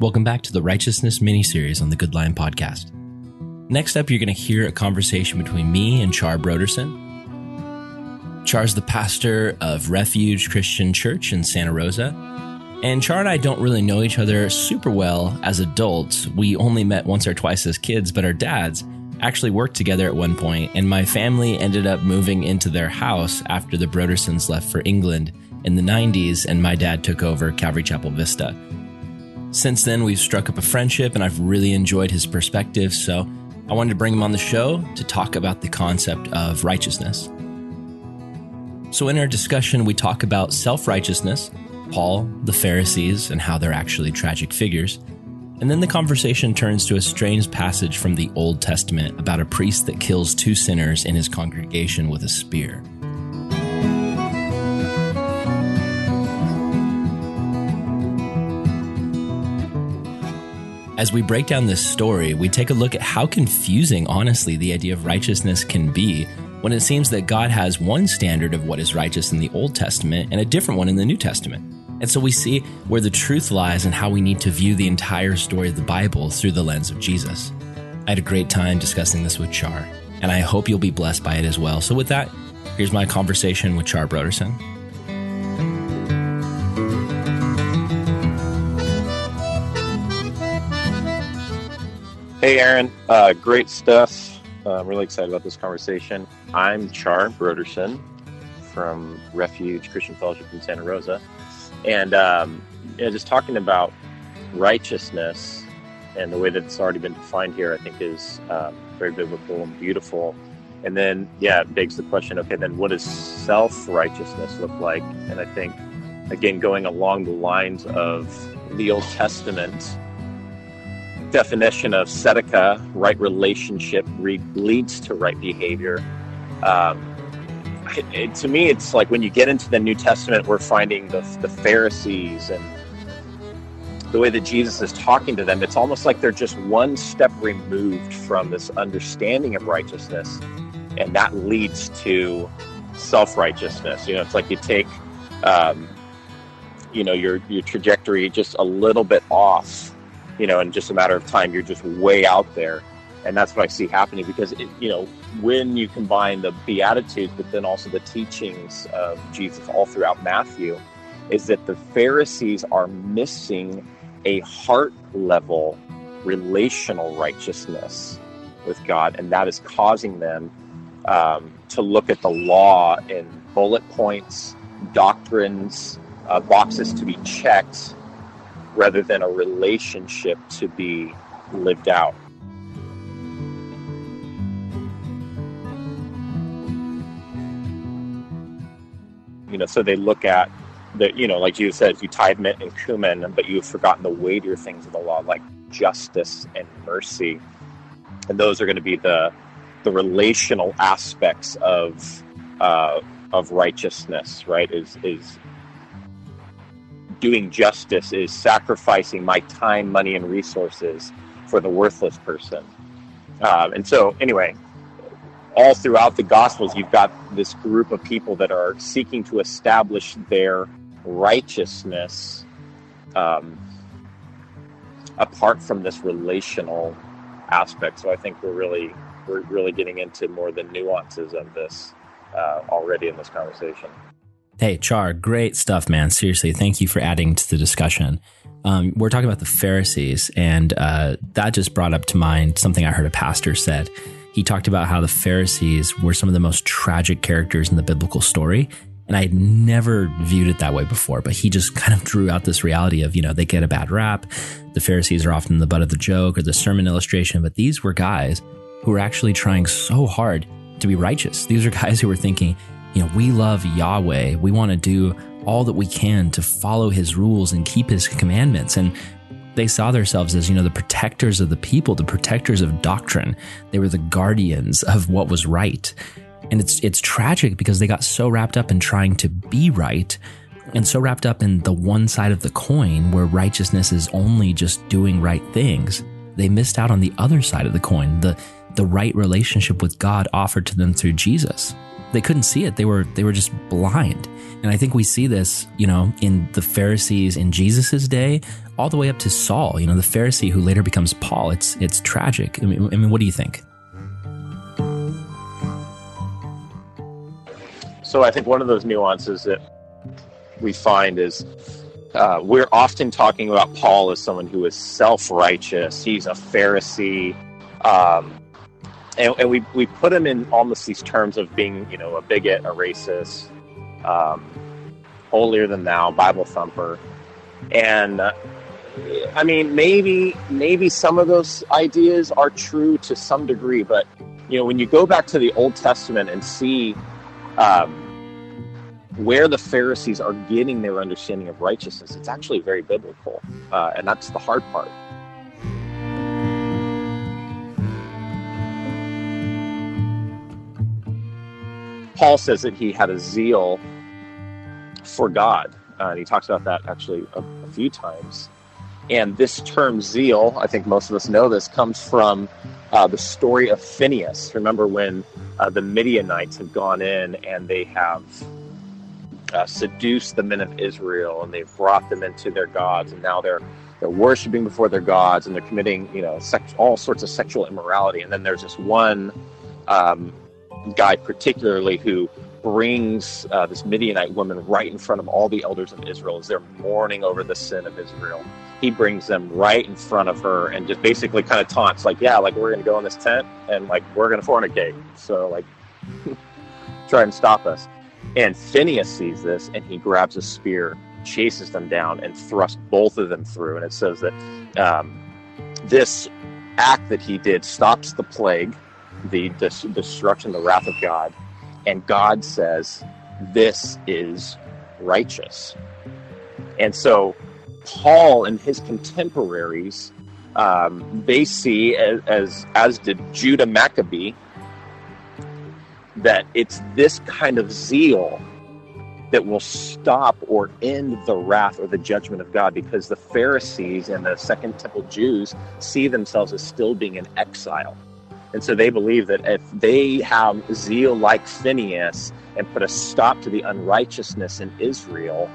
Welcome back to the Righteousness mini series on the Good Lion podcast. Next up, you're going to hear a conversation between me and Char Broderson. Char's the pastor of Refuge Christian Church in Santa Rosa. And Char and I don't really know each other super well as adults. We only met once or twice as kids, but our dads actually worked together at one point, and my family ended up moving into their house after the Brodersons left for England in the 90s, and my dad took over Calvary Chapel Vista. Since then, we've struck up a friendship and I've really enjoyed his perspective. So I wanted to bring him on the show to talk about the concept of righteousness. So, in our discussion, we talk about self righteousness, Paul, the Pharisees, and how they're actually tragic figures. And then the conversation turns to a strange passage from the Old Testament about a priest that kills two sinners in his congregation with a spear. As we break down this story, we take a look at how confusing, honestly, the idea of righteousness can be when it seems that God has one standard of what is righteous in the Old Testament and a different one in the New Testament. And so we see where the truth lies and how we need to view the entire story of the Bible through the lens of Jesus. I had a great time discussing this with Char, and I hope you'll be blessed by it as well. So, with that, here's my conversation with Char Broderson. Hey, Aaron. Uh, great stuff. Uh, I'm really excited about this conversation. I'm Char Broderson from Refuge Christian Fellowship in Santa Rosa. And um, you know, just talking about righteousness and the way that it's already been defined here, I think is um, very biblical and beautiful. And then, yeah, it begs the question okay, then what does self righteousness look like? And I think, again, going along the lines of the Old Testament, definition of tzedakah, right relationship, re- leads to right behavior. Um, it, it, to me, it's like when you get into the New Testament, we're finding the, the Pharisees and the way that Jesus is talking to them. It's almost like they're just one step removed from this understanding of righteousness, and that leads to self righteousness. You know, it's like you take, um, you know, your your trajectory just a little bit off you know, in just a matter of time, you're just way out there. And that's what I see happening because, it, you know, when you combine the Beatitudes, but then also the teachings of Jesus all throughout Matthew, is that the Pharisees are missing a heart level relational righteousness with God. And that is causing them um, to look at the law in bullet points, doctrines, uh, boxes to be checked rather than a relationship to be lived out. You know, so they look at the, you know, like you said, you tithe mint and cumin, but you've forgotten the weightier things of the law, like justice and mercy, and those are going to be the the relational aspects of uh, of righteousness, right? Is is doing justice is sacrificing my time, money, and resources for the worthless person. Um, and so, anyway, all throughout the Gospels, you've got this group of people that are seeking to establish their righteousness um, apart from this relational aspect. So I think we're really we're really getting into more the nuances of this uh, already in this conversation. Hey, Char, great stuff, man. Seriously, thank you for adding to the discussion. Um, we're talking about the Pharisees, and uh, that just brought up to mind something I heard a pastor said. He talked about how the Pharisees were some of the most tragic characters in the biblical story. And I had never viewed it that way before, but he just kind of drew out this reality of, you know, they get a bad rap. The Pharisees are often the butt of the joke or the sermon illustration, but these were guys who were actually trying so hard to be righteous. These are guys who were thinking, you know, we love Yahweh. We want to do all that we can to follow his rules and keep his commandments. And they saw themselves as, you know, the protectors of the people, the protectors of doctrine. They were the guardians of what was right. And it's it's tragic because they got so wrapped up in trying to be right and so wrapped up in the one side of the coin where righteousness is only just doing right things. They missed out on the other side of the coin, the the right relationship with God offered to them through Jesus. They couldn't see it. They were they were just blind. And I think we see this, you know, in the Pharisees in Jesus's day, all the way up to Saul, you know, the Pharisee who later becomes Paul. It's it's tragic. I mean, I mean what do you think? So I think one of those nuances that we find is uh, we're often talking about Paul as someone who is self righteous. He's a Pharisee. Um, and, and, we, we put him in almost these terms of being, you know, a bigot, a racist, um, holier than thou, Bible thumper. And uh, I mean, maybe maybe some of those ideas are true to some degree, but you know, when you go back to the Old Testament and see um, where the Pharisees are getting their understanding of righteousness, it's actually very biblical. Uh, and that's the hard part. Paul says that he had a zeal for God. Uh, and he talks about that actually a, a, few times. And this term zeal, I think most of us know this, comes from uh, the story of Phineas. Remember when uh, the Midianites have gone in and they have uh, seduced the men of Israel, and they've brought them into their gods, and now they're they're worshiping before their gods, and they're committing you know sex, all sorts of sexual immorality. And then there's this one um, guy particularly who brings uh, this Midianite woman right in front of all the elders of Israel as they're mourning over the sin of Israel. He brings them right in front of her and just basically kind of taunts, like, "Yeah, like we're going to go in this tent and like we're going to fornicate. So like, try and stop us." And Phineas sees this and he grabs a spear, chases them down, and thrusts both of them through. And it says that um, this act that he did stops the plague, the destruction, the wrath of God. And God says, This is righteous. And so Paul and his contemporaries, um, they see as, as, as did Judah Maccabee, that it's this kind of zeal that will stop or end the wrath or the judgment of God because the Pharisees and the Second Temple Jews see themselves as still being in exile. And so they believe that if they have zeal like Phineas and put a stop to the unrighteousness in Israel,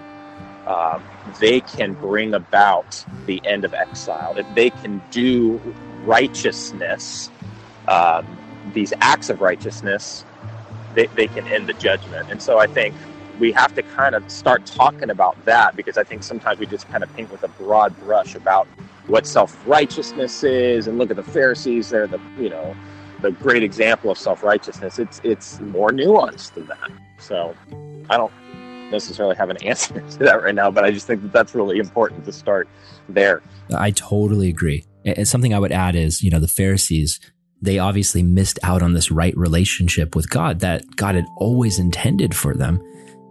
um, they can bring about the end of exile. If they can do righteousness, um, these acts of righteousness, they, they can end the judgment. And so I think we have to kind of start talking about that because I think sometimes we just kind of paint with a broad brush about what self righteousness is and look at the Pharisees. They're the you know the great example of self righteousness. It's it's more nuanced than that. So I don't necessarily have an answer to that right now, but I just think that that's really important to start there. I totally agree. And something I would add is, you know, the Pharisees they obviously missed out on this right relationship with God that God had always intended for them.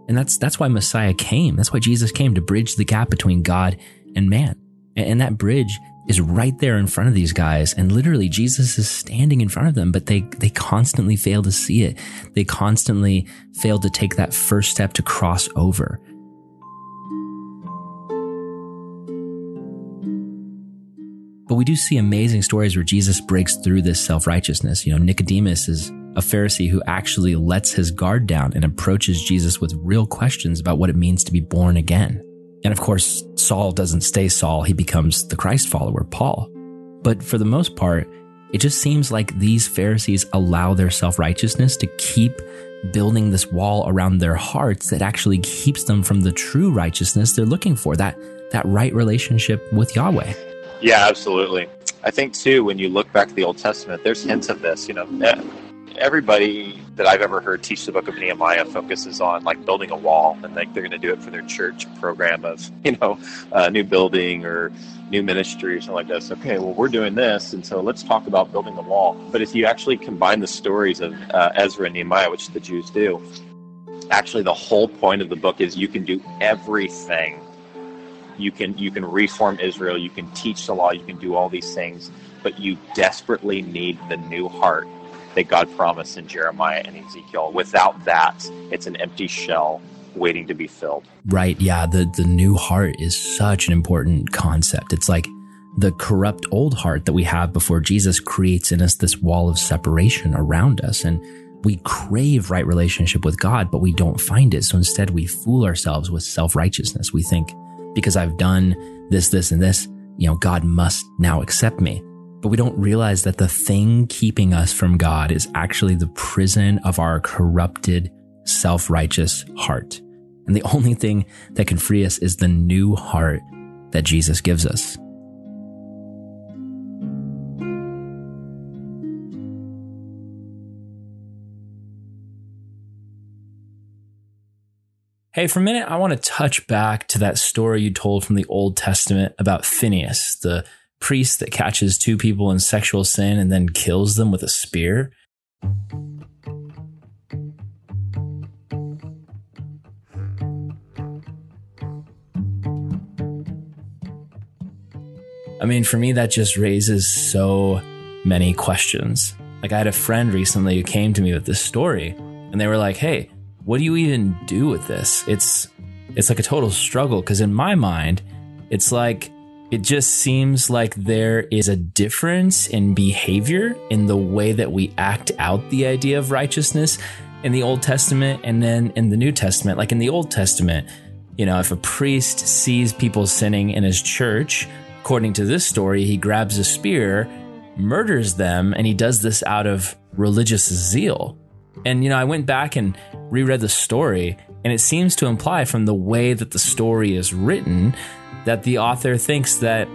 And that's that's why Messiah came. That's why Jesus came to bridge the gap between God and man. And that bridge is right there in front of these guys. And literally Jesus is standing in front of them, but they, they constantly fail to see it. They constantly fail to take that first step to cross over. But we do see amazing stories where Jesus breaks through this self righteousness. You know, Nicodemus is a Pharisee who actually lets his guard down and approaches Jesus with real questions about what it means to be born again. And of course, Saul doesn't stay Saul, he becomes the Christ follower, Paul. But for the most part, it just seems like these Pharisees allow their self righteousness to keep building this wall around their hearts that actually keeps them from the true righteousness they're looking for, that, that right relationship with Yahweh. Yeah, absolutely. I think too, when you look back to the Old Testament, there's hints of this. You know, everybody that I've ever heard teach the book of Nehemiah focuses on like building a wall, and like they're going to do it for their church program of you know, a new building or new ministry or something like this. Okay, well we're doing this, and so let's talk about building a wall. But if you actually combine the stories of uh, Ezra and Nehemiah, which the Jews do, actually the whole point of the book is you can do everything you can you can reform Israel, you can teach the law, you can do all these things, but you desperately need the new heart that God promised in Jeremiah and Ezekiel. Without that, it's an empty shell waiting to be filled. Right. Yeah. The the new heart is such an important concept. It's like the corrupt old heart that we have before Jesus creates in us this wall of separation around us. And we crave right relationship with God, but we don't find it. So instead, we fool ourselves with self righteousness. We think because I've done this, this, and this, you know, God must now accept me. But we don't realize that the thing keeping us from God is actually the prison of our corrupted, self righteous heart. And the only thing that can free us is the new heart that Jesus gives us. Hey, for a minute, I want to touch back to that story you told from the Old Testament about Phineas, the priest that catches two people in sexual sin and then kills them with a spear. I mean, for me, that just raises so many questions. Like, I had a friend recently who came to me with this story, and they were like, Hey, what do you even do with this? It's it's like a total struggle because in my mind, it's like it just seems like there is a difference in behavior in the way that we act out the idea of righteousness in the Old Testament and then in the New Testament. Like in the Old Testament, you know, if a priest sees people sinning in his church, according to this story, he grabs a spear, murders them, and he does this out of religious zeal. And, you know, I went back and reread the story, and it seems to imply from the way that the story is written that the author thinks that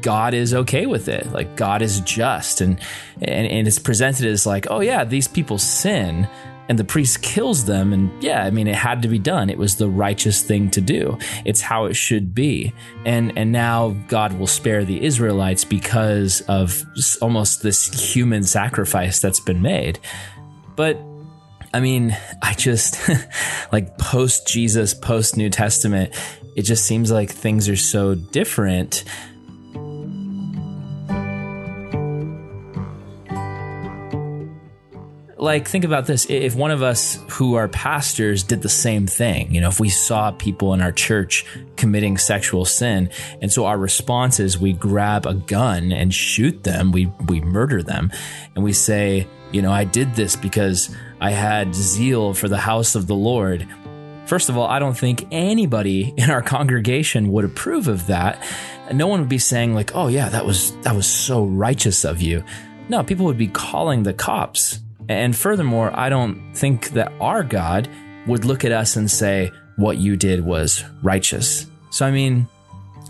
God is okay with it. Like God is just. And, and, and it's presented as like, oh, yeah, these people sin and the priest kills them. And yeah, I mean, it had to be done. It was the righteous thing to do. It's how it should be. And, and now God will spare the Israelites because of almost this human sacrifice that's been made. But I mean, I just like post Jesus, post New Testament, it just seems like things are so different. Like, think about this. If one of us who are pastors did the same thing, you know, if we saw people in our church committing sexual sin, and so our response is we grab a gun and shoot them, we, we murder them, and we say, you know, I did this because I had zeal for the house of the Lord. First of all, I don't think anybody in our congregation would approve of that. No one would be saying like, "Oh yeah, that was that was so righteous of you." No, people would be calling the cops. And furthermore, I don't think that our God would look at us and say, "What you did was righteous." So I mean,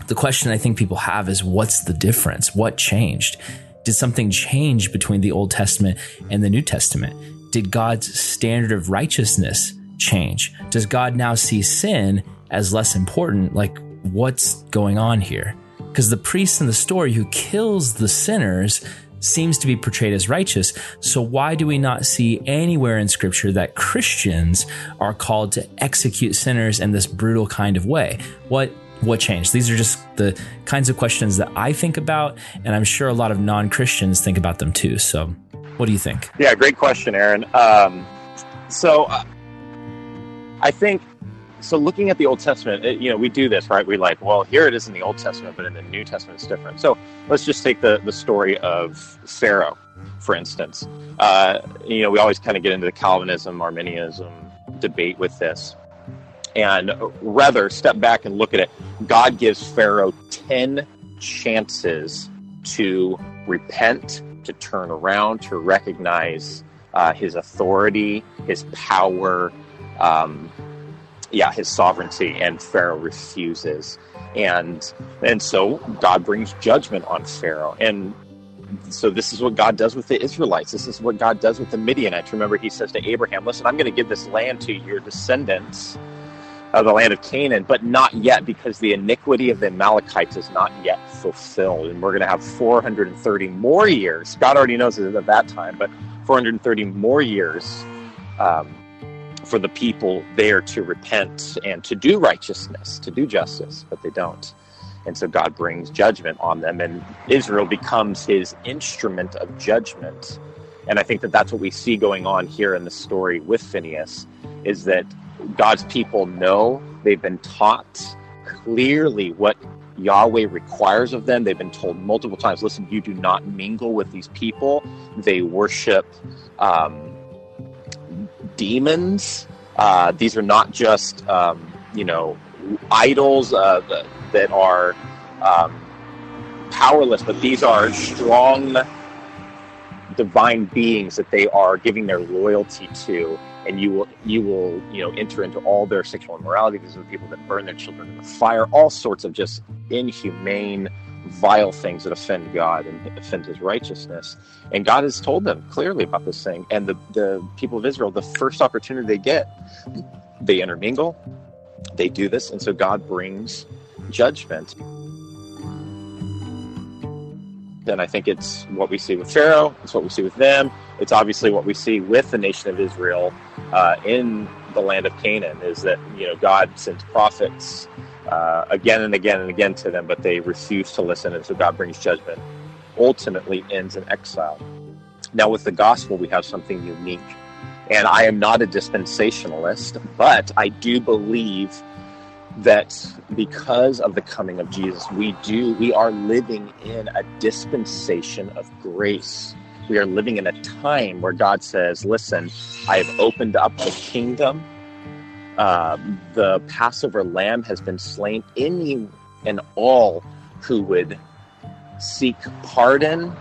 the question I think people have is what's the difference? What changed? Did something change between the Old Testament and the New Testament? did God's standard of righteousness change? Does God now see sin as less important? Like, what's going on here? Because the priest in the story who kills the sinners seems to be portrayed as righteous. So, why do we not see anywhere in scripture that Christians are called to execute sinners in this brutal kind of way? What what changed? These are just the kinds of questions that I think about, and I'm sure a lot of non Christians think about them too. So, what do you think? Yeah, great question, Aaron. Um, so uh, I think so. Looking at the Old Testament, it, you know, we do this right. We like, well, here it is in the Old Testament, but in the New Testament, it's different. So let's just take the the story of Pharaoh, for instance. Uh, you know, we always kind of get into the Calvinism, Arminianism debate with this, and rather step back and look at it. God gives Pharaoh ten chances to repent to turn around, to recognize uh, his authority, his power, um, yeah, his sovereignty, and Pharaoh refuses. And and so God brings judgment on Pharaoh. And so this is what God does with the Israelites. This is what God does with the Midianites. Remember, he says to Abraham, Listen, I'm going to give this land to your descendants of the land of Canaan, but not yet because the iniquity of the Amalekites is not yet fulfilled. And we're going to have 430 more years. God already knows it at that time, but 430 more years um, for the people there to repent and to do righteousness, to do justice, but they don't. And so God brings judgment on them, and Israel becomes his instrument of judgment. And I think that that's what we see going on here in the story with Phineas is that God's people know, they've been taught clearly what Yahweh requires of them. They've been told multiple times listen, you do not mingle with these people. They worship um, demons. Uh, these are not just um, you know idols uh, that, are um, powerless, but these are strong divine beings that they are giving their loyalty to and you will you will you know enter into all their sexual immorality these are the people that burn their children in the fire all sorts of just inhumane vile things that offend god and offend his righteousness and god has told them clearly about this thing and the, the people of israel the first opportunity they get they intermingle they do this and so god brings judgment and I think it's what we see with Pharaoh. It's what we see with them. It's obviously what we see with the nation of Israel uh, in the land of Canaan. Is that you know God sends prophets uh, again and again and again to them, but they refuse to listen, and so God brings judgment. Ultimately, ends in exile. Now, with the gospel, we have something unique, and I am not a dispensationalist, but I do believe that because of the coming of Jesus, we do, we are living in a dispensation of grace. We are living in a time where God says, Listen, I have opened up the kingdom. Uh, the Passover lamb has been slain. Any and all who would seek pardon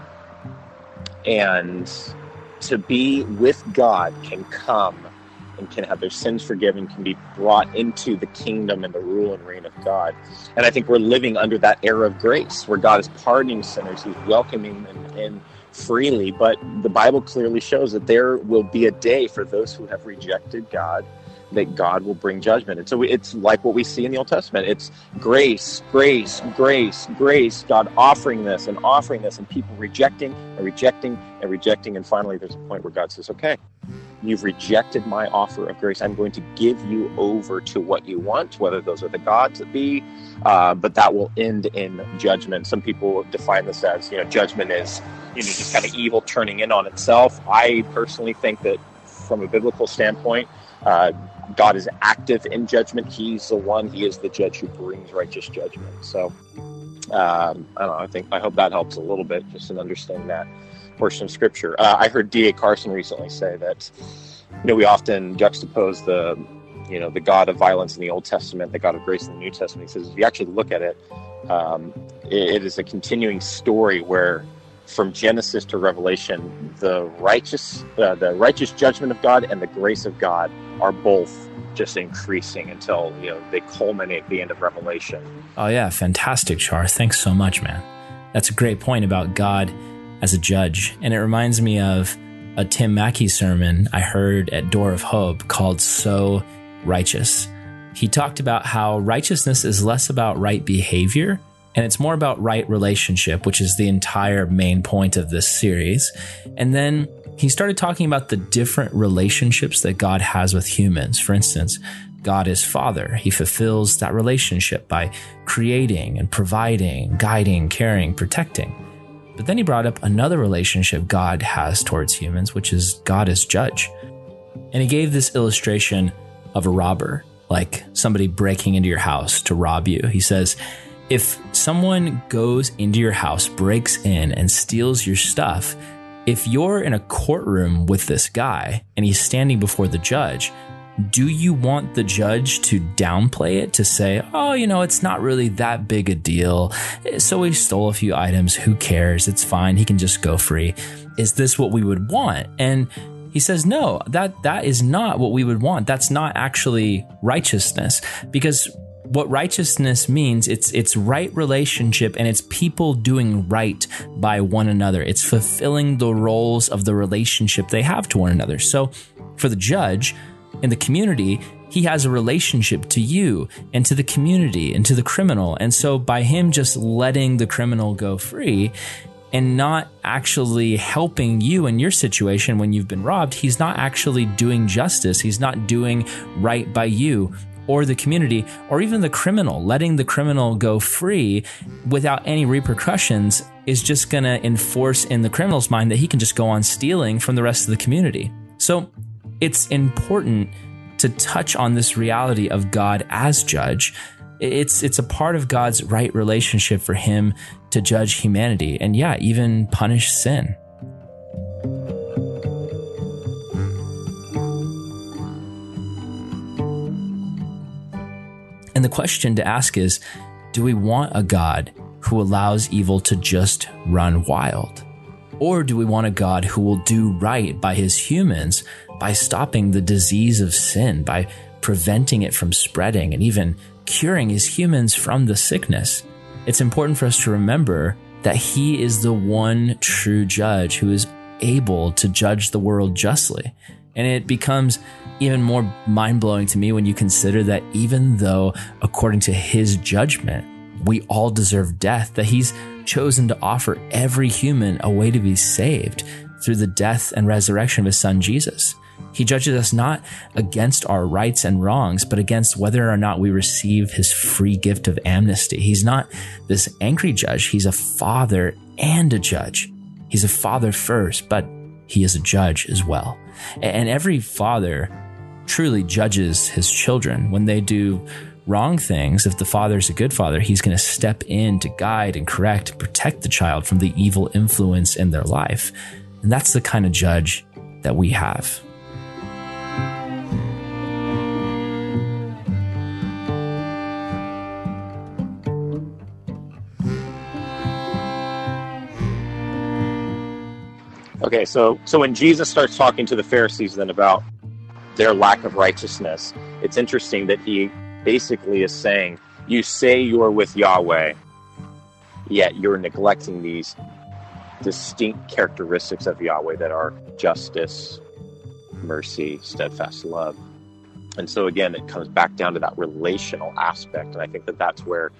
and to be with God can come and can have their sins forgiven, can be brought into the kingdom and the rule and reign of God. And I think we're living under that era of grace where God is pardoning sinners, He's welcoming them in freely. But the Bible clearly shows that there will be a day for those who have rejected God that God will bring judgment. And so it's like what we see in the Old Testament. It's grace, grace, grace, grace, God offering this and offering this, and people rejecting and rejecting and rejecting. And finally, there's a point where God says, okay, You've rejected my offer of grace. I'm going to give you over to what you want, whether those are the gods that be, uh, but that will end in judgment. Some people define this as, you know, judgment is, you know, just kind of evil turning in on itself. I personally think that from a biblical standpoint, uh, God is active in judgment. He's the one, He is the judge who brings righteous judgment. So, um, I don't know. I think, I hope that helps a little bit just in understanding that portion of scripture. Uh, I heard D.A. Carson recently say that, you know, we often juxtapose the, you know, the God of violence in the Old Testament, the God of grace in the New Testament. He says, if you actually look at it, um, it, it is a continuing story where from Genesis to Revelation, the righteous, uh, the righteous judgment of God and the grace of God are both just increasing until you know they culminate at the end of Revelation. Oh yeah, fantastic, Char. Thanks so much, man. That's a great point about God as a judge. And it reminds me of a Tim Mackie sermon I heard at Door of Hope called So Righteous. He talked about how righteousness is less about right behavior and it's more about right relationship, which is the entire main point of this series. And then he started talking about the different relationships that God has with humans. For instance, God is Father. He fulfills that relationship by creating and providing, guiding, caring, protecting. But then he brought up another relationship God has towards humans, which is God is judge. And he gave this illustration of a robber, like somebody breaking into your house to rob you. He says, if someone goes into your house, breaks in, and steals your stuff, if you're in a courtroom with this guy and he's standing before the judge, do you want the judge to downplay it to say, oh, you know, it's not really that big a deal. So he stole a few items. Who cares? It's fine. He can just go free. Is this what we would want? And he says, no, that, that is not what we would want. That's not actually righteousness because what righteousness means it's it's right relationship and it's people doing right by one another it's fulfilling the roles of the relationship they have to one another so for the judge in the community, he has a relationship to you and to the community and to the criminal. And so by him just letting the criminal go free and not actually helping you in your situation when you've been robbed, he's not actually doing justice. He's not doing right by you or the community or even the criminal. Letting the criminal go free without any repercussions is just going to enforce in the criminal's mind that he can just go on stealing from the rest of the community. So it's important to touch on this reality of God as judge. It's it's a part of God's right relationship for him to judge humanity and yeah, even punish sin. And the question to ask is do we want a God who allows evil to just run wild? Or do we want a God who will do right by his humans by stopping the disease of sin, by preventing it from spreading, and even curing his humans from the sickness? It's important for us to remember that he is the one true judge who is able to judge the world justly. And it becomes even more mind blowing to me when you consider that even though, according to his judgment, we all deserve death, that he's chosen to offer every human a way to be saved through the death and resurrection of his son Jesus. He judges us not against our rights and wrongs, but against whether or not we receive his free gift of amnesty. He's not this angry judge. He's a father and a judge. He's a father first, but he is a judge as well. And every father truly judges his children when they do wrong things. If the father is a good father, he's going to step in to guide and correct and protect the child from the evil influence in their life. And that's the kind of judge that we have. Okay, so so when Jesus starts talking to the Pharisees then about their lack of righteousness, it's interesting that he basically is saying, "You say you are with Yahweh, yet you're neglecting these distinct characteristics of Yahweh that are justice, mercy, steadfast love." And so again, it comes back down to that relational aspect, and I think that that's where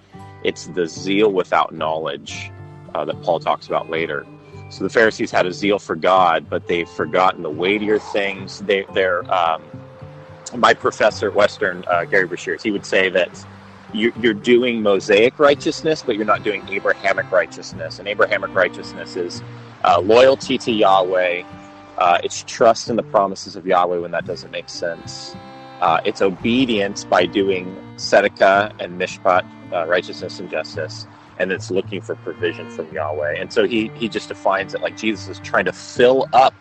it's the zeal without knowledge uh, that Paul talks about later so the Pharisees had a zeal for God, but they've forgotten the weightier things. They, they're um, my professor at Western, uh, Gerry Breshears, he would say that you, you're doing Mosaic righteousness, but you're not doing Abrahamic righteousness. And Abrahamic righteousness is uh, loyalty to Yahweh. Uh, it's trust in the promises of Yahweh when that doesn't make sense. Uh, it's obedience by doing tzedakah and mishpat, uh, righteousness and justice and it's looking for provision from Yahweh. And so he he just defines it like Jesus is trying to fill up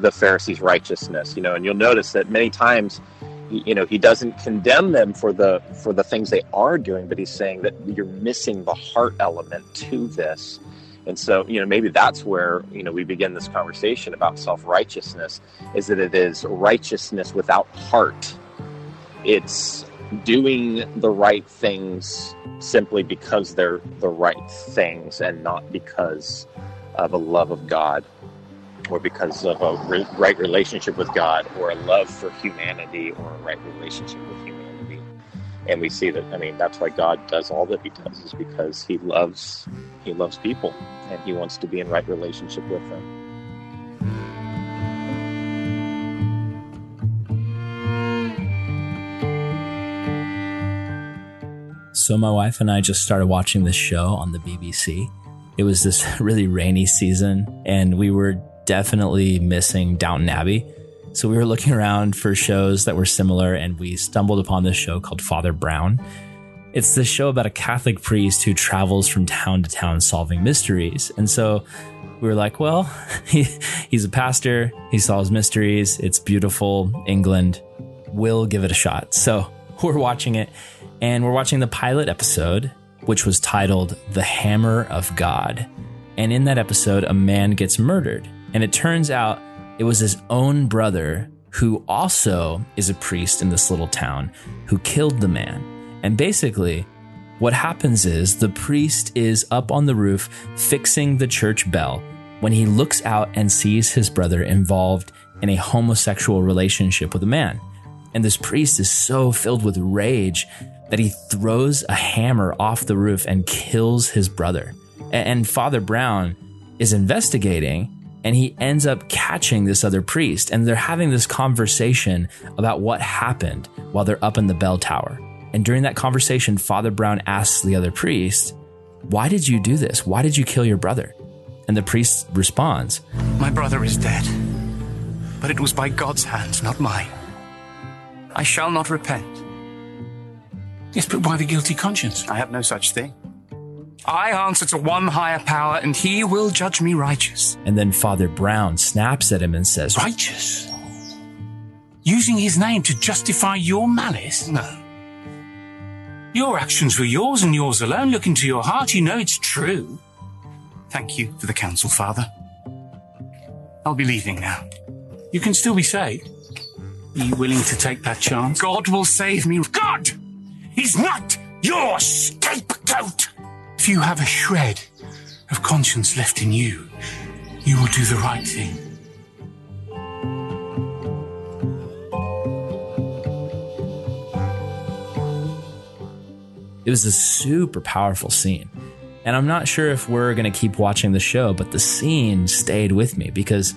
the Pharisees' righteousness, you know. And you'll notice that many times, you know, he doesn't condemn them for the for the things they are doing, but he's saying that you're missing the heart element to this. And so, you know, maybe that's where, you know, we begin this conversation about self righteousness is that it is righteousness without heart. It's doing the right things simply because they're the right things and not because of a love of God or because of a re- right relationship with God or a love for humanity or a right relationship with humanity. And we see that I mean that's why God does all that he does is because he loves he loves people and he wants to be in right relationship with them. So my wife and I just started watching this show on the BBC. It was this really rainy season, and we were definitely missing Downton Abbey. So we were looking around for shows that were similar, and we stumbled upon this show called Father Brown. It's this show about a Catholic priest who travels from town to town solving mysteries. And so we were like, well, he, he's a pastor, he solves mysteries, it's beautiful, England. We'll give it a shot. So we're watching it and we're watching the pilot episode, which was titled The Hammer of God. And in that episode, a man gets murdered. And it turns out it was his own brother, who also is a priest in this little town, who killed the man. And basically, what happens is the priest is up on the roof fixing the church bell when he looks out and sees his brother involved in a homosexual relationship with a man. And this priest is so filled with rage that he throws a hammer off the roof and kills his brother. And Father Brown is investigating and he ends up catching this other priest and they're having this conversation about what happened while they're up in the bell tower. And during that conversation, Father Brown asks the other priest, Why did you do this? Why did you kill your brother? And the priest responds, My brother is dead, but it was by God's hands, not mine. I shall not repent. Yes, but why the guilty conscience? I have no such thing. I answer to one higher power, and he will judge me righteous. And then Father Brown snaps at him and says, Righteous? Using his name to justify your malice? No. Your actions were yours and yours alone. Look into your heart. You know it's true. Thank you for the counsel, Father. I'll be leaving now. You can still be saved. Are you willing to take that chance? God will save me. God! He's not your scapegoat! If you have a shred of conscience left in you, you will do the right thing. It was a super powerful scene. And I'm not sure if we're going to keep watching the show, but the scene stayed with me because,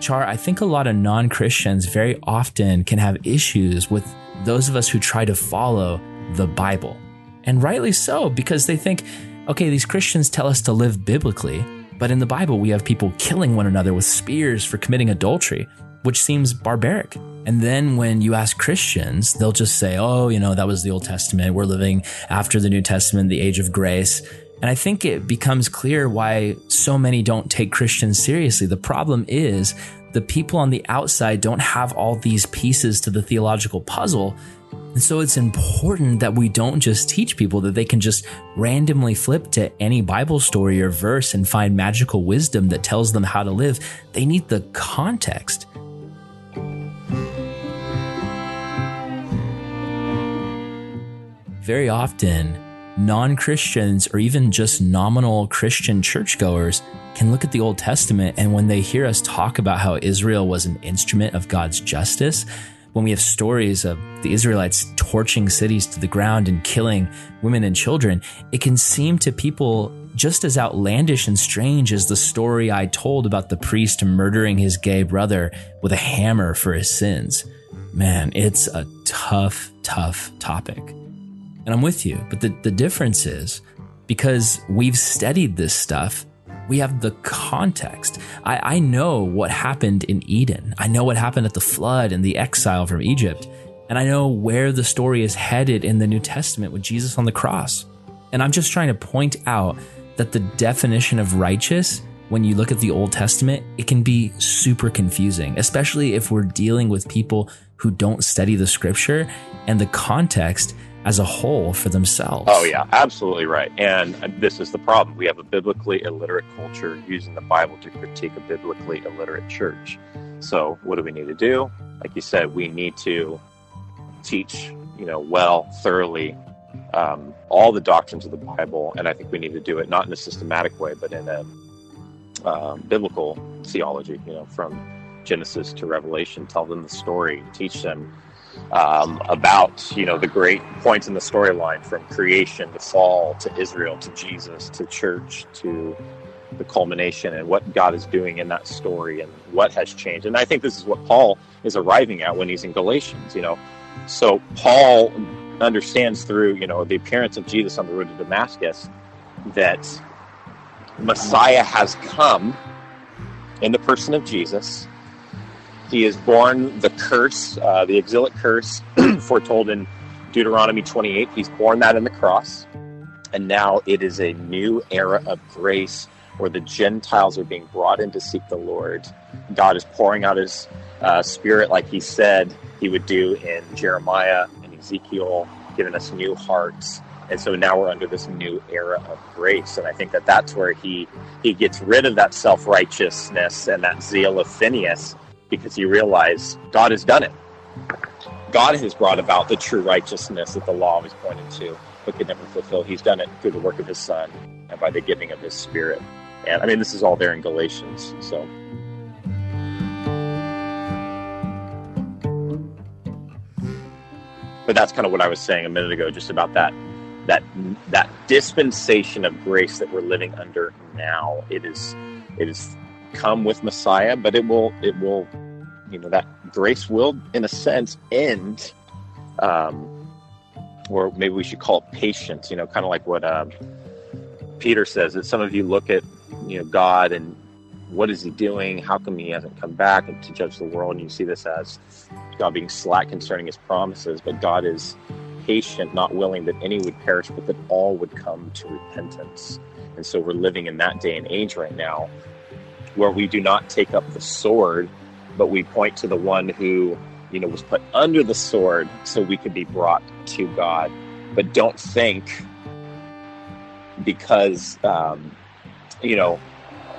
Char, I think a lot of non Christians very often can have issues with those of us who try to follow the Bible. And rightly so, because they think, okay, these Christians tell us to live biblically, but in the Bible, we have people killing one another with spears for committing adultery, which seems barbaric. And then when you ask Christians, they'll just say, oh, you know, that was the Old Testament. We're living after the New Testament, the age of grace. And I think it becomes clear why so many don't take Christians seriously. The problem is the people on the outside don't have all these pieces to the theological puzzle. And so it's important that we don't just teach people that they can just randomly flip to any Bible story or verse and find magical wisdom that tells them how to live. They need the context. Very often, non Christians or even just nominal Christian churchgoers can look at the Old Testament and when they hear us talk about how Israel was an instrument of God's justice, when we have stories of the Israelites torching cities to the ground and killing women and children, it can seem to people just as outlandish and strange as the story I told about the priest murdering his gay brother with a hammer for his sins. Man, it's a tough, tough topic. And I'm with you. But the, the difference is because we've studied this stuff, we have the context. I, I know what happened in Eden. I know what happened at the flood and the exile from Egypt. And I know where the story is headed in the New Testament with Jesus on the cross. And I'm just trying to point out that the definition of righteous, when you look at the Old Testament, it can be super confusing, especially if we're dealing with people who don't study the scripture and the context as a whole for themselves. Oh, yeah, absolutely right. And this is the problem. We have a biblically illiterate culture using the Bible to critique a biblically illiterate church. So, what do we need to do? Like you said, we need to teach, you know, well, thoroughly, um, all the doctrines of the Bible. And I think we need to do it not in a systematic way, but in a um, biblical theology, you know, from Genesis to Revelation, tell them the story, teach them um, about you know the great points in the storyline from creation to fall to Israel to Jesus to church to the culmination and what God is doing in that story and what has changed. And I think this is what Paul is arriving at when he's in Galatians. You know, so Paul understands through you know the appearance of Jesus on the road to Damascus that Messiah has come in the person of Jesus he is borne the curse, uh, the exilic curse, foretold in Deuteronomy 28. He's borne that in the cross. And now it is a new era of grace where the Gentiles are being brought in to seek the Lord. God is pouring out his uh, spirit like he said he would do in Jeremiah and Ezekiel, giving us new hearts. And so now we're under this new era of grace. And I think that that's where he, he gets rid of that self righteousness and that zeal of Phineas because you realize God has done it. God has brought about the true righteousness that the law was pointed to, but could never fulfill. He's done it through the work of His Son and by the giving of His Spirit. And I mean, this is all there in Galatians. So. But that's kind of what I was saying a minute ago, just about that that that dispensation of grace that we're living under now. It is it is come with Messiah, but it will it will you know that grace will in a sense end um, or maybe we should call it patience you know kind of like what um, peter says that some of you look at you know god and what is he doing? How come he hasn't come back and to judge the world? And you see this as god being slack concerning his promises but god is patient not willing that any would perish but that all would come to repentance. And so we're living in that day and age right now where we do not take up the sword, but we point to the one who, you know, was put under the sword so we could be brought to God. but don't think because um, you know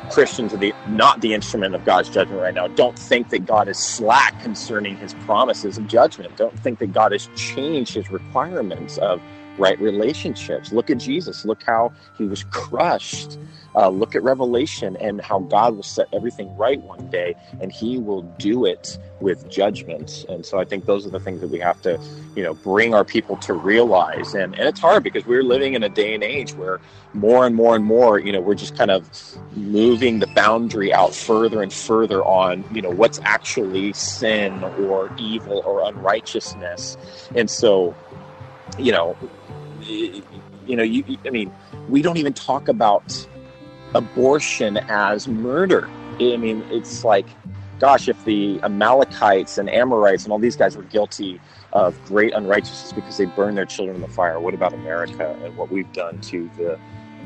Christians are the not the instrument of God's judgment right now. Don't think that God is slack concerning His promises of judgment. Don't think that God has changed His requirements of right relationships. Look at Jesus. Look how He was crushed uh, look at Revelation and how God will set everything right one day, and He will do it with judgment. And so I think those are the things that we have to, you know, bring our people to realize. And, and it's hard because we're living in a day and age where more and more and more, you know, we're just kind of moving the boundary out further and further on, you know, what's actually sin or evil or unrighteousness. And so, you know, you know, you, I mean, we don't even talk about abortion as murder. I mean, it's like, gosh, if the Amalekites and Amorites and all these guys were guilty of great unrighteousness because they burned their children in the fire, what about America and what we've done to the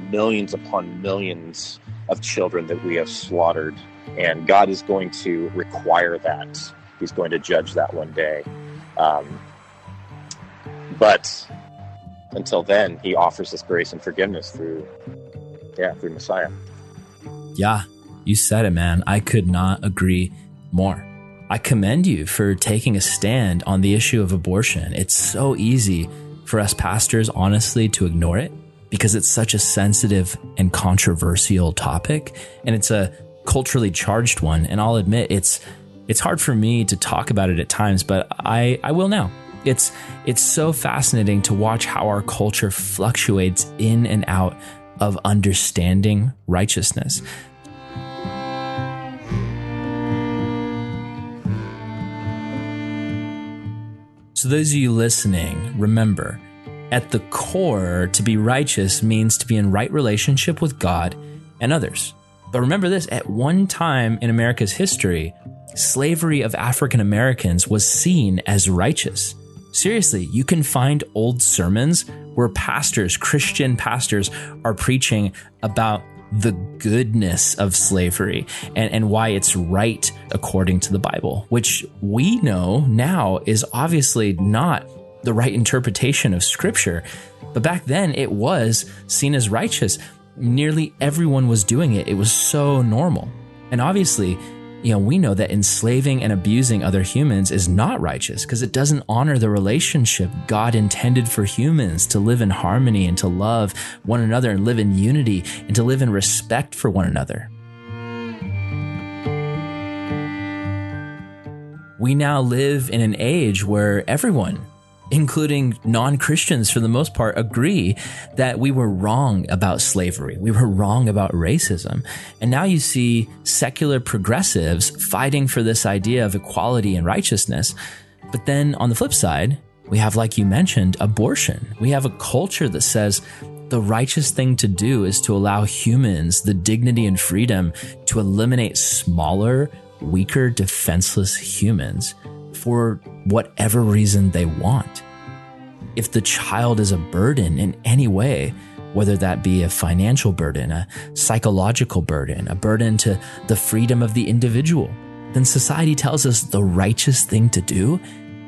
millions upon millions of children that we have slaughtered? And God is going to require that. He's going to judge that one day. Um, but until then, He offers us grace and forgiveness through yeah, through Messiah. Yeah, you said it, man. I could not agree more. I commend you for taking a stand on the issue of abortion. It's so easy for us pastors, honestly, to ignore it because it's such a sensitive and controversial topic. And it's a culturally charged one. And I'll admit it's, it's hard for me to talk about it at times, but I, I will now. It's, it's so fascinating to watch how our culture fluctuates in and out of understanding righteousness. So, those of you listening, remember at the core, to be righteous means to be in right relationship with God and others. But remember this at one time in America's history, slavery of African Americans was seen as righteous. Seriously, you can find old sermons where pastors, Christian pastors, are preaching about the goodness of slavery and, and why it's right according to the Bible, which we know now is obviously not the right interpretation of scripture. But back then it was seen as righteous. Nearly everyone was doing it. It was so normal. And obviously, you know, we know that enslaving and abusing other humans is not righteous because it doesn't honor the relationship God intended for humans to live in harmony and to love one another and live in unity and to live in respect for one another. We now live in an age where everyone including non Christians for the most part, agree that we were wrong about slavery. We were wrong about racism. And now you see secular progressives fighting for this idea of equality and righteousness. But then on the flip side, we have, like you mentioned, abortion. We have a culture that says the righteous thing to do is to allow humans the dignity and freedom to eliminate smaller, weaker, defenseless humans for whatever reason they want. If the child is a burden in any way, whether that be a financial burden, a psychological burden, a burden to the freedom of the individual, then society tells us the righteous thing to do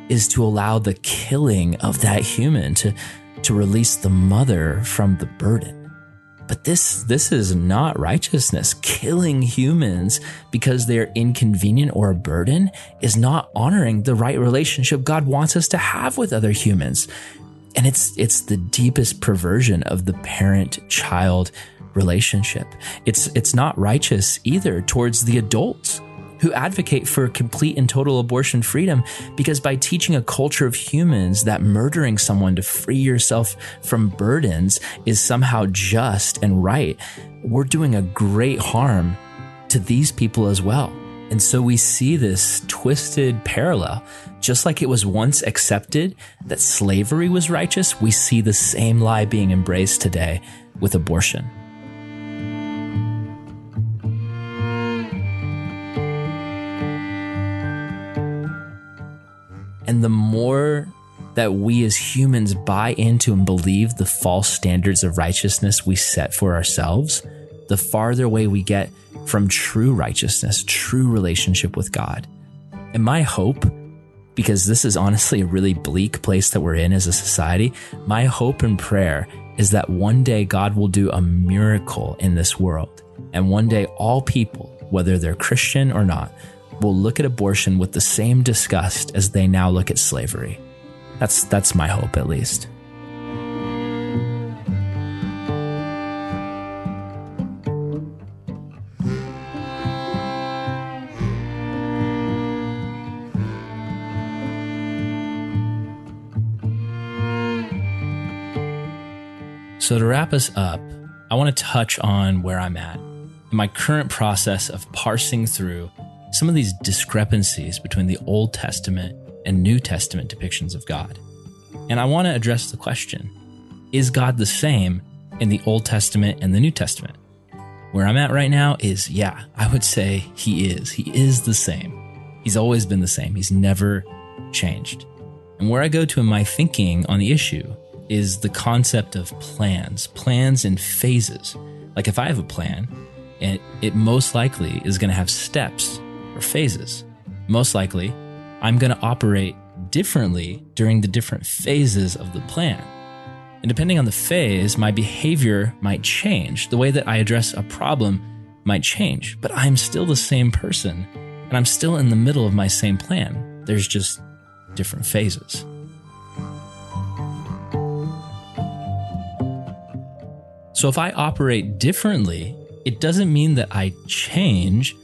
is to allow the killing of that human to, to release the mother from the burden. But this, this is not righteousness. Killing humans because they're inconvenient or a burden is not honoring the right relationship God wants us to have with other humans. And it's, it's the deepest perversion of the parent child relationship. It's, it's not righteous either towards the adults who advocate for complete and total abortion freedom because by teaching a culture of humans that murdering someone to free yourself from burdens is somehow just and right, we're doing a great harm to these people as well. And so we see this twisted parallel. Just like it was once accepted that slavery was righteous, we see the same lie being embraced today with abortion. And the more that we as humans buy into and believe the false standards of righteousness we set for ourselves, the farther away we get from true righteousness, true relationship with God. And my hope because this is honestly a really bleak place that we're in as a society. My hope and prayer is that one day God will do a miracle in this world. And one day all people, whether they're Christian or not, will look at abortion with the same disgust as they now look at slavery. That's, that's my hope, at least. So, to wrap us up, I want to touch on where I'm at in my current process of parsing through some of these discrepancies between the Old Testament and New Testament depictions of God. And I want to address the question Is God the same in the Old Testament and the New Testament? Where I'm at right now is, yeah, I would say he is. He is the same. He's always been the same. He's never changed. And where I go to in my thinking on the issue is the concept of plans, plans and phases. Like if I have a plan, it, it most likely is going to have steps or phases. Most likely, I'm going to operate differently during the different phases of the plan. And depending on the phase, my behavior might change. The way that I address a problem might change, but I'm still the same person and I'm still in the middle of my same plan. There's just different phases. So if I operate differently, it doesn't mean that I change.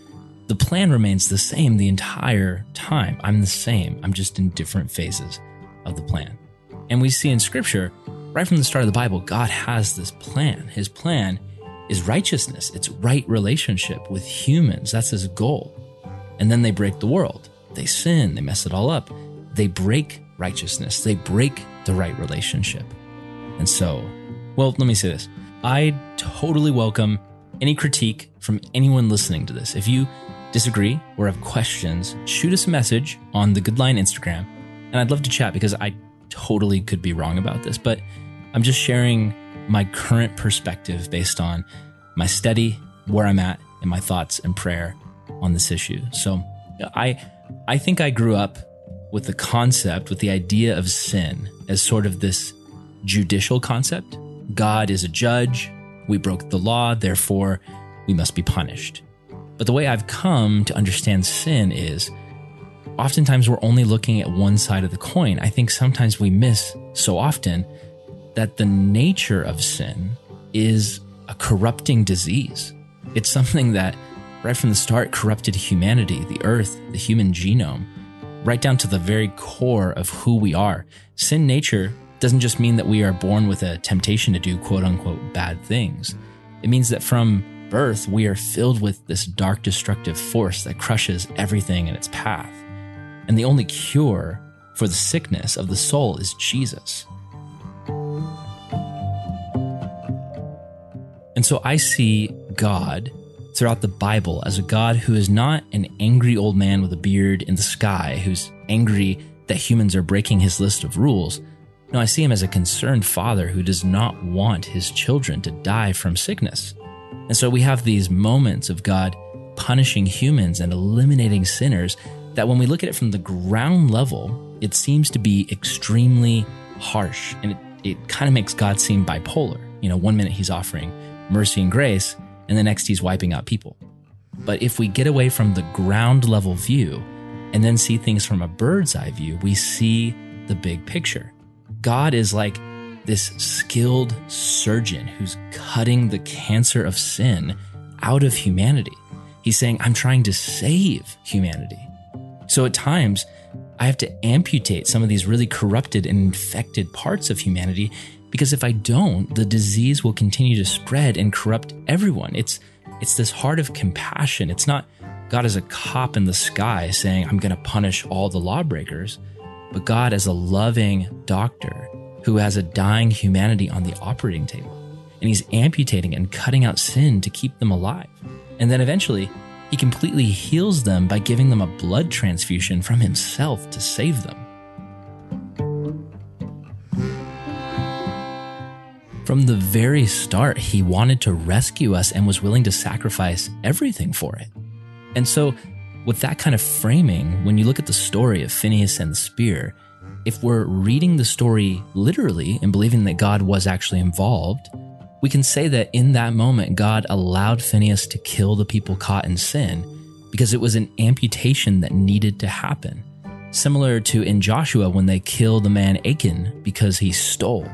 The plan remains the same the entire time. I'm the same. I'm just in different phases of the plan. And we see in scripture, right from the start of the Bible, God has this plan. His plan is righteousness, it's right relationship with humans. That's his goal. And then they break the world. They sin, they mess it all up. They break righteousness, they break the right relationship. And so, well, let me say this I totally welcome any critique from anyone listening to this. If you disagree or have questions, shoot us a message on the Good Lion Instagram, and I'd love to chat because I totally could be wrong about this, but I'm just sharing my current perspective based on my study, where I'm at, and my thoughts and prayer on this issue. So I I think I grew up with the concept, with the idea of sin as sort of this judicial concept God is a judge. We broke the law, therefore we must be punished. But the way I've come to understand sin is oftentimes we're only looking at one side of the coin. I think sometimes we miss so often that the nature of sin is a corrupting disease. It's something that right from the start corrupted humanity, the earth, the human genome, right down to the very core of who we are. Sin nature doesn't just mean that we are born with a temptation to do quote unquote bad things. It means that from birth, we are filled with this dark, destructive force that crushes everything in its path. And the only cure for the sickness of the soul is Jesus. And so I see God throughout the Bible as a God who is not an angry old man with a beard in the sky who's angry that humans are breaking his list of rules, no, I see him as a concerned father who does not want his children to die from sickness. And so we have these moments of God punishing humans and eliminating sinners that when we look at it from the ground level, it seems to be extremely harsh and it, it kind of makes God seem bipolar. You know, one minute he's offering mercy and grace, and the next he's wiping out people. But if we get away from the ground level view and then see things from a bird's eye view, we see the big picture. God is like this skilled surgeon who's cutting the cancer of sin out of humanity. He's saying, I'm trying to save humanity. So at times, I have to amputate some of these really corrupted and infected parts of humanity because if I don't, the disease will continue to spread and corrupt everyone. It's it's this heart of compassion. It's not God as a cop in the sky saying, I'm going to punish all the lawbreakers but God as a loving doctor who has a dying humanity on the operating table. And he's amputating and cutting out sin to keep them alive. And then eventually, he completely heals them by giving them a blood transfusion from himself to save them. From the very start, he wanted to rescue us and was willing to sacrifice everything for it. And so with that kind of framing, when you look at the story of Phineas and the spear, if we're reading the story literally and believing that God was actually involved, we can say that in that moment, God allowed Phineas to kill the people caught in sin because it was an amputation that needed to happen. Similar to in Joshua when they kill the man Achan because he stole.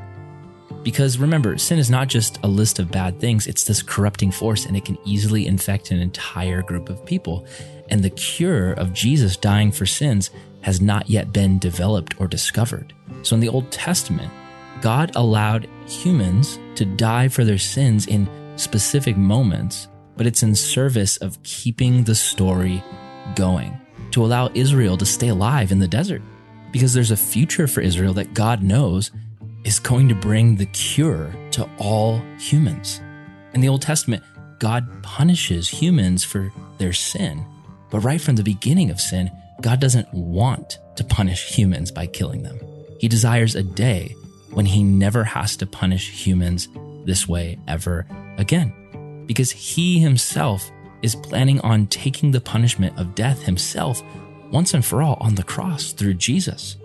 Because remember, sin is not just a list of bad things, it's this corrupting force and it can easily infect an entire group of people. And the cure of Jesus dying for sins has not yet been developed or discovered. So in the Old Testament, God allowed humans to die for their sins in specific moments, but it's in service of keeping the story going to allow Israel to stay alive in the desert because there's a future for Israel that God knows is going to bring the cure to all humans. In the Old Testament, God punishes humans for their sin. But right from the beginning of sin, God doesn't want to punish humans by killing them. He desires a day when he never has to punish humans this way ever again. Because he himself is planning on taking the punishment of death himself once and for all on the cross through Jesus.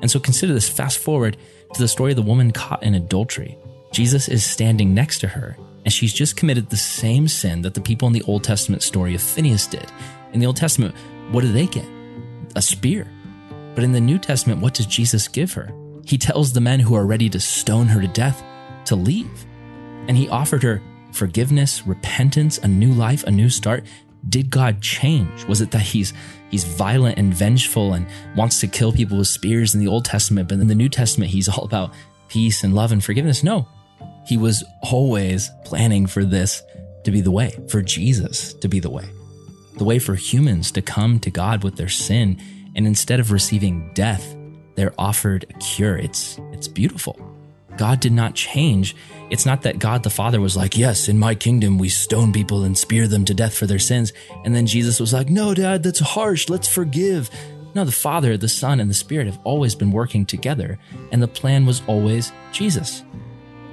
And so consider this fast forward to the story of the woman caught in adultery. Jesus is standing next to her, and she's just committed the same sin that the people in the Old Testament story of Phineas did. In the Old Testament, what do they get? A spear. But in the New Testament, what does Jesus give her? He tells the men who are ready to stone her to death to leave. And he offered her forgiveness, repentance, a new life, a new start. Did God change? Was it that he's he's violent and vengeful and wants to kill people with spears in the Old Testament, but in the New Testament he's all about peace and love and forgiveness? No. He was always planning for this to be the way, for Jesus to be the way. The way for humans to come to God with their sin and instead of receiving death, they're offered a cure. It's it's beautiful. God did not change. It's not that God the Father was like, Yes, in my kingdom, we stone people and spear them to death for their sins. And then Jesus was like, No, Dad, that's harsh. Let's forgive. No, the Father, the Son, and the Spirit have always been working together, and the plan was always Jesus.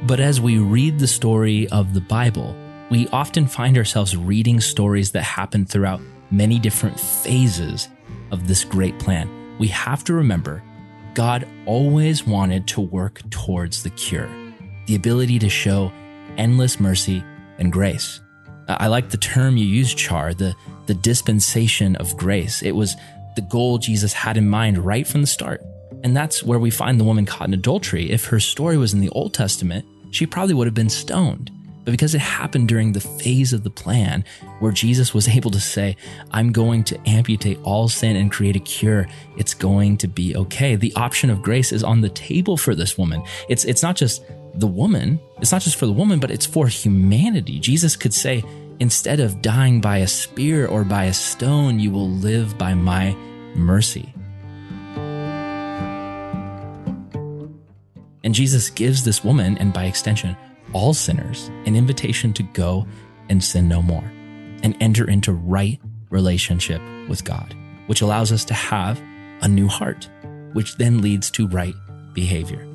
But as we read the story of the Bible, we often find ourselves reading stories that happen throughout many different phases of this great plan. We have to remember God always wanted to work towards the cure, the ability to show endless mercy and grace. I like the term you used, Char, the, the dispensation of grace. It was the goal Jesus had in mind right from the start. And that's where we find the woman caught in adultery. If her story was in the Old Testament, she probably would have been stoned. But because it happened during the phase of the plan where Jesus was able to say, I'm going to amputate all sin and create a cure, it's going to be okay. The option of grace is on the table for this woman. It's, it's not just the woman, it's not just for the woman, but it's for humanity. Jesus could say, instead of dying by a spear or by a stone, you will live by my mercy. And Jesus gives this woman, and by extension, all sinners an invitation to go and sin no more and enter into right relationship with God, which allows us to have a new heart, which then leads to right behavior.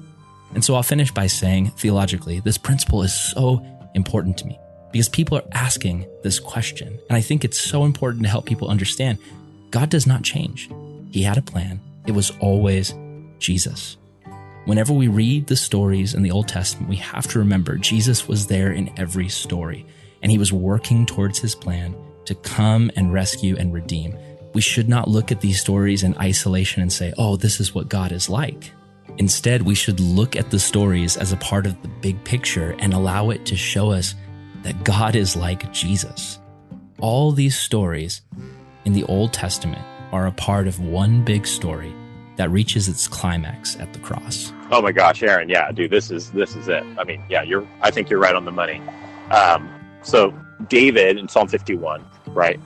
And so I'll finish by saying theologically, this principle is so important to me because people are asking this question. And I think it's so important to help people understand God does not change. He had a plan. It was always Jesus. Whenever we read the stories in the Old Testament, we have to remember Jesus was there in every story, and he was working towards his plan to come and rescue and redeem. We should not look at these stories in isolation and say, oh, this is what God is like. Instead, we should look at the stories as a part of the big picture and allow it to show us that God is like Jesus. All these stories in the Old Testament are a part of one big story that reaches its climax at the cross. Oh my gosh, Aaron, yeah, dude, this is this is it. I mean, yeah, you're I think you're right on the money. Um, so David in Psalm 51, right?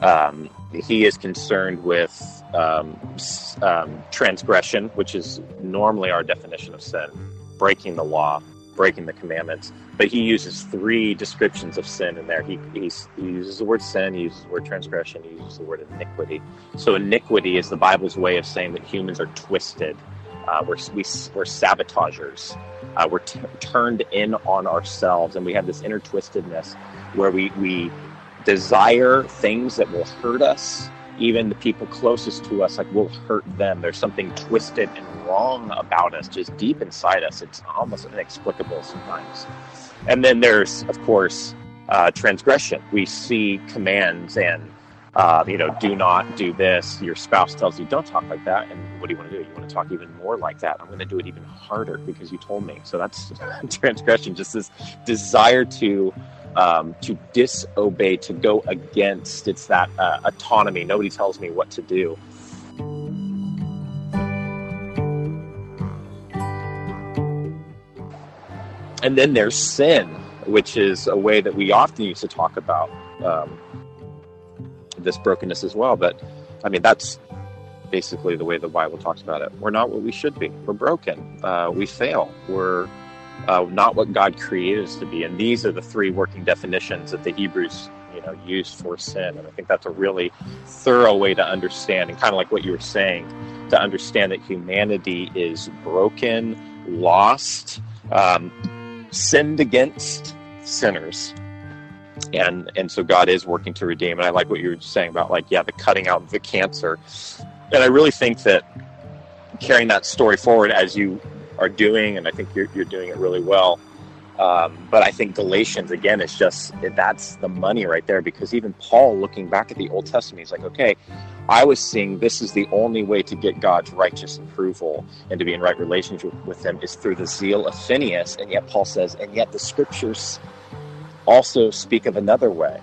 Um, he is concerned with um, um, transgression, which is normally our definition of sin, breaking the law, breaking the commandments. But he uses three descriptions of sin in there. He, he uses the word sin, he uses the word transgression, he uses the word iniquity. So, iniquity is the Bible's way of saying that humans are twisted. Uh, we're, we, are we are sabotagers. Uh, we're t- turned in on ourselves, and we have this inner twistedness where we, we desire things that will hurt us even the people closest to us, like we'll hurt them. There's something twisted and wrong about us, just deep inside us. It's almost inexplicable sometimes. And then there's, of course, uh, transgression. We see commands and uh, you know, do not do this. Your spouse tells you, don't talk like that. And what do you want to do? You want to talk even more like that. I'm going to do it even harder because you told me. So that's transgression, just this desire to um, to disobey, to go against. It's that uh, autonomy. Nobody tells me what to do. And then there's sin, which is a way that we often use to talk about um, this brokenness as well. But I mean, that's basically the way the Bible talks about it. We're not what we should be. We're broken. Uh, we fail. We're uh, not what God created us to be. And these are the three working definitions that the Hebrews, you know, use for sin. And I think that's a really thorough way to understand, and kind of like what you were saying, to understand that humanity is broken, lost, um, sinned against sinners. And and so God is working to redeem. And I like what you were saying about like, yeah, the cutting out the cancer. And I really think that carrying that story forward as you are doing, and I think you're, you're doing it really well. Um, but I think Galatians again is just that's the money right there because even Paul, looking back at the Old Testament, he's like, okay, I was seeing this is the only way to get God's righteous approval and to be in right relationship with Him is through the zeal of Phineas, and yet Paul says, and yet the Scriptures also speak of another way: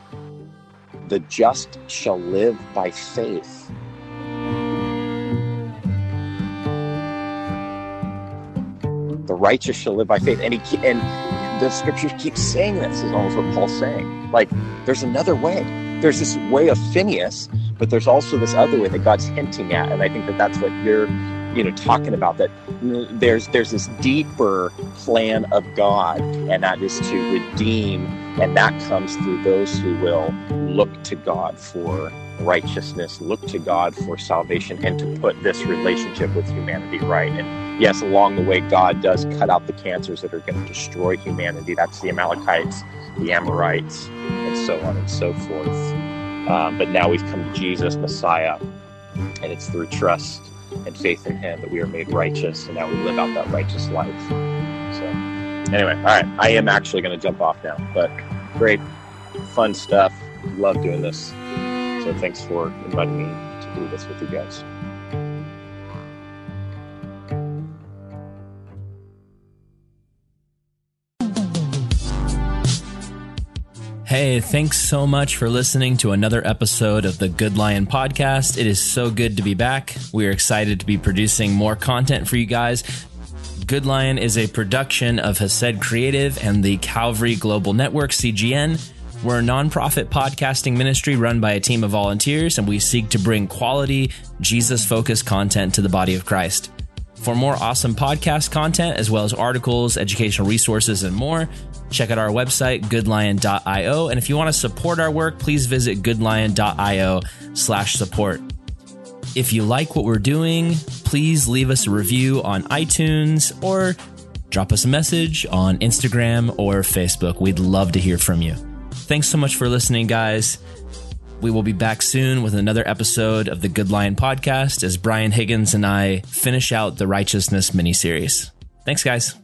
the just shall live by faith. The righteous shall live by faith. And he and the scriptures keep saying this is almost what Paul's saying. Like there's another way. There's this way of Phineas, but there's also this other way that God's hinting at. And I think that that's what you're, you know, talking about. That there's there's this deeper plan of God, and that is to redeem, and that comes through those who will look to God for righteousness, look to God for salvation, and to put this relationship with humanity right. And yes, along the way, God does cut out the cancers that are going to destroy humanity. That's the Amalekites, the Amorites, and so on and so forth. Um, but now we've come to Jesus, Messiah, and it's through trust and faith in Him that we are made righteous, and now we live out that righteous life. So, anyway, all right, I am actually going to jump off now, but great, fun stuff. Love doing this. So thanks for inviting me to do this with you guys. Hey, thanks so much for listening to another episode of the Good Lion podcast. It is so good to be back. We are excited to be producing more content for you guys. Good Lion is a production of Hesed Creative and the Calvary Global Network, CGN. We're a nonprofit podcasting ministry run by a team of volunteers, and we seek to bring quality, Jesus focused content to the body of Christ. For more awesome podcast content, as well as articles, educational resources, and more, check out our website, goodlion.io. And if you want to support our work, please visit goodlion.io slash support. If you like what we're doing, please leave us a review on iTunes or drop us a message on Instagram or Facebook. We'd love to hear from you. Thanks so much for listening, guys. We will be back soon with another episode of the Good Lion podcast as Brian Higgins and I finish out the Righteousness mini series. Thanks, guys.